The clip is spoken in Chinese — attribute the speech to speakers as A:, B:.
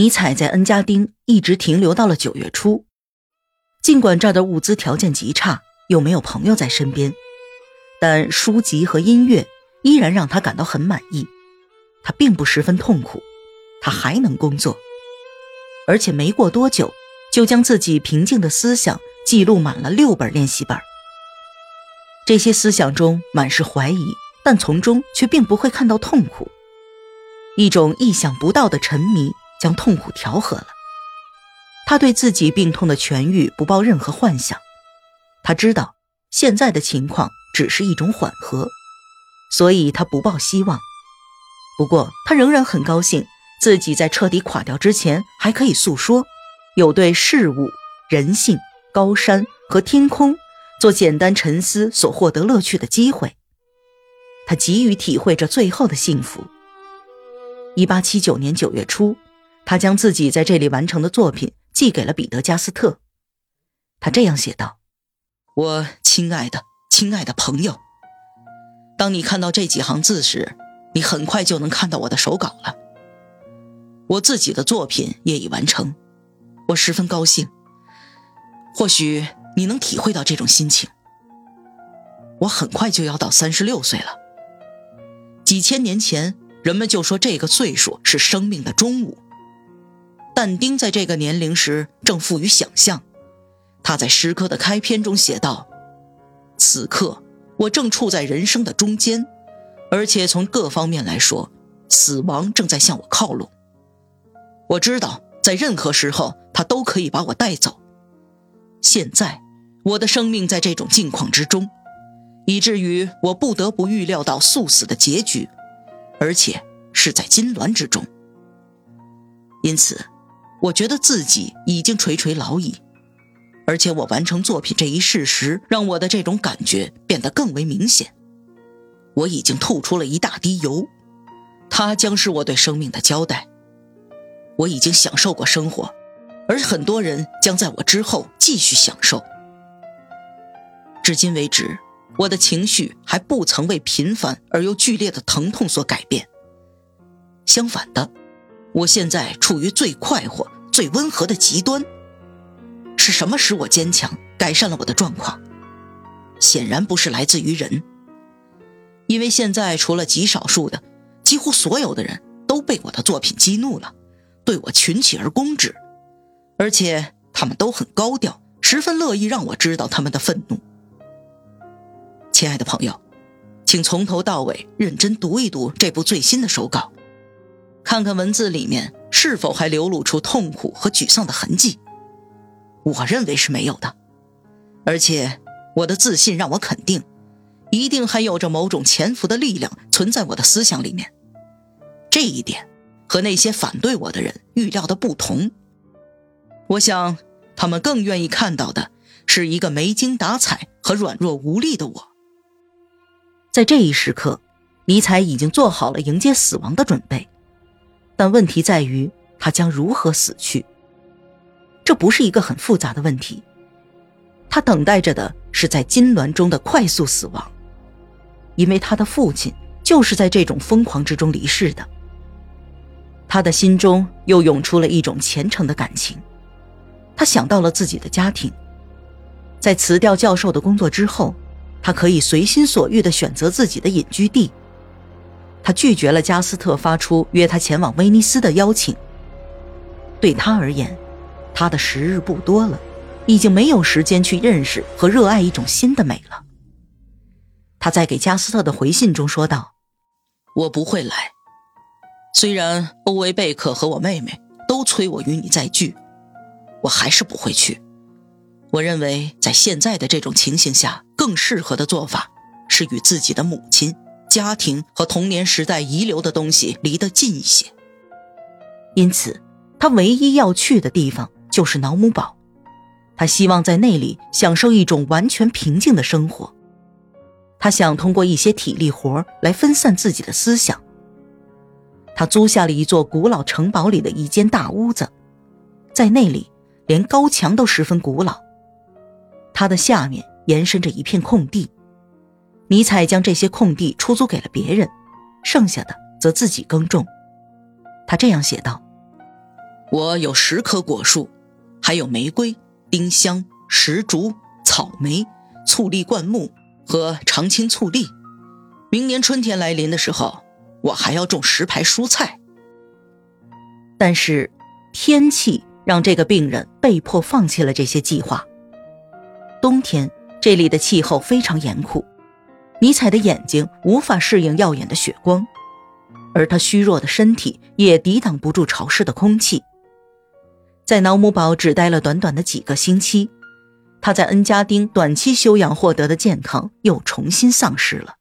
A: 尼采在恩加丁一直停留到了九月初。尽管这儿的物资条件极差，又没有朋友在身边，但书籍和音乐依然让他感到很满意。他并不十分痛苦，他还能工作，而且没过多久就将自己平静的思想记录满了六本练习本。这些思想中满是怀疑，但从中却并不会看到痛苦。一种意想不到的沉迷将痛苦调和了。他对自己病痛的痊愈不抱任何幻想。他知道现在的情况只是一种缓和，所以他不抱希望。不过，他仍然很高兴自己在彻底垮掉之前还可以诉说，有对事物、人性、高山和天空。做简单沉思所获得乐趣的机会，他急于体会着最后的幸福。一八七九年九月初，他将自己在这里完成的作品寄给了彼得·加斯特。他这样写道：“我亲爱的、亲爱的朋友，当你看到这几行字时，你很快就能看到我的手稿了。我自己的作品也已完成，我十分高兴。或许……”你能体会到这种心情。我很快就要到三十六岁了。几千年前，人们就说这个岁数是生命的中午。但丁在这个年龄时正富于想象。他在诗歌的开篇中写道：“此刻，我正处在人生的中间，而且从各方面来说，死亡正在向我靠拢。我知道，在任何时候，他都可以把我带走。现在。”我的生命在这种境况之中，以至于我不得不预料到速死的结局，而且是在痉挛之中。因此，我觉得自己已经垂垂老矣，而且我完成作品这一事实让我的这种感觉变得更为明显。我已经吐出了一大滴油，它将是我对生命的交代。我已经享受过生活，而很多人将在我之后继续享受。至今为止，我的情绪还不曾为频繁而又剧烈的疼痛所改变。相反的，我现在处于最快活、最温和的极端。是什么使我坚强、改善了我的状况？显然不是来自于人，因为现在除了极少数的，几乎所有的人都被我的作品激怒了，对我群起而攻之，而且他们都很高调，十分乐意让我知道他们的愤怒。亲爱的朋友，请从头到尾认真读一读这部最新的手稿，看看文字里面是否还流露出痛苦和沮丧的痕迹。我认为是没有的，而且我的自信让我肯定，一定还有着某种潜伏的力量存在我的思想里面。这一点和那些反对我的人预料的不同。我想，他们更愿意看到的是一个没精打采和软弱无力的我。在这一时刻，尼采已经做好了迎接死亡的准备，但问题在于他将如何死去。这不是一个很复杂的问题，他等待着的是在痉挛中的快速死亡，因为他的父亲就是在这种疯狂之中离世的。他的心中又涌出了一种虔诚的感情，他想到了自己的家庭，在辞掉教授的工作之后。他可以随心所欲地选择自己的隐居地。他拒绝了加斯特发出约他前往威尼斯的邀请。对他而言，他的时日不多了，已经没有时间去认识和热爱一种新的美了。他在给加斯特的回信中说道：“我不会来，虽然欧维贝克和我妹妹都催我与你再聚，我还是不会去。”我认为，在现在的这种情形下，更适合的做法是与自己的母亲、家庭和童年时代遗留的东西离得近一些。因此，他唯一要去的地方就是瑙姆堡。他希望在那里享受一种完全平静的生活。他想通过一些体力活来分散自己的思想。他租下了一座古老城堡里的一间大屋子，在那里，连高墙都十分古老。它的下面延伸着一片空地，尼采将这些空地出租给了别人，剩下的则自己耕种。他这样写道：“我有十棵果树，还有玫瑰、丁香、石竹、草莓、醋栗灌木和常青醋栗。明年春天来临的时候，我还要种十排蔬菜。但是，天气让这个病人被迫放弃了这些计划。冬天，这里的气候非常严酷，尼采的眼睛无法适应耀眼的雪光，而他虚弱的身体也抵挡不住潮湿的空气。在瑙姆堡只待了短短的几个星期，他在恩加丁短期休养获得的健康又重新丧失了。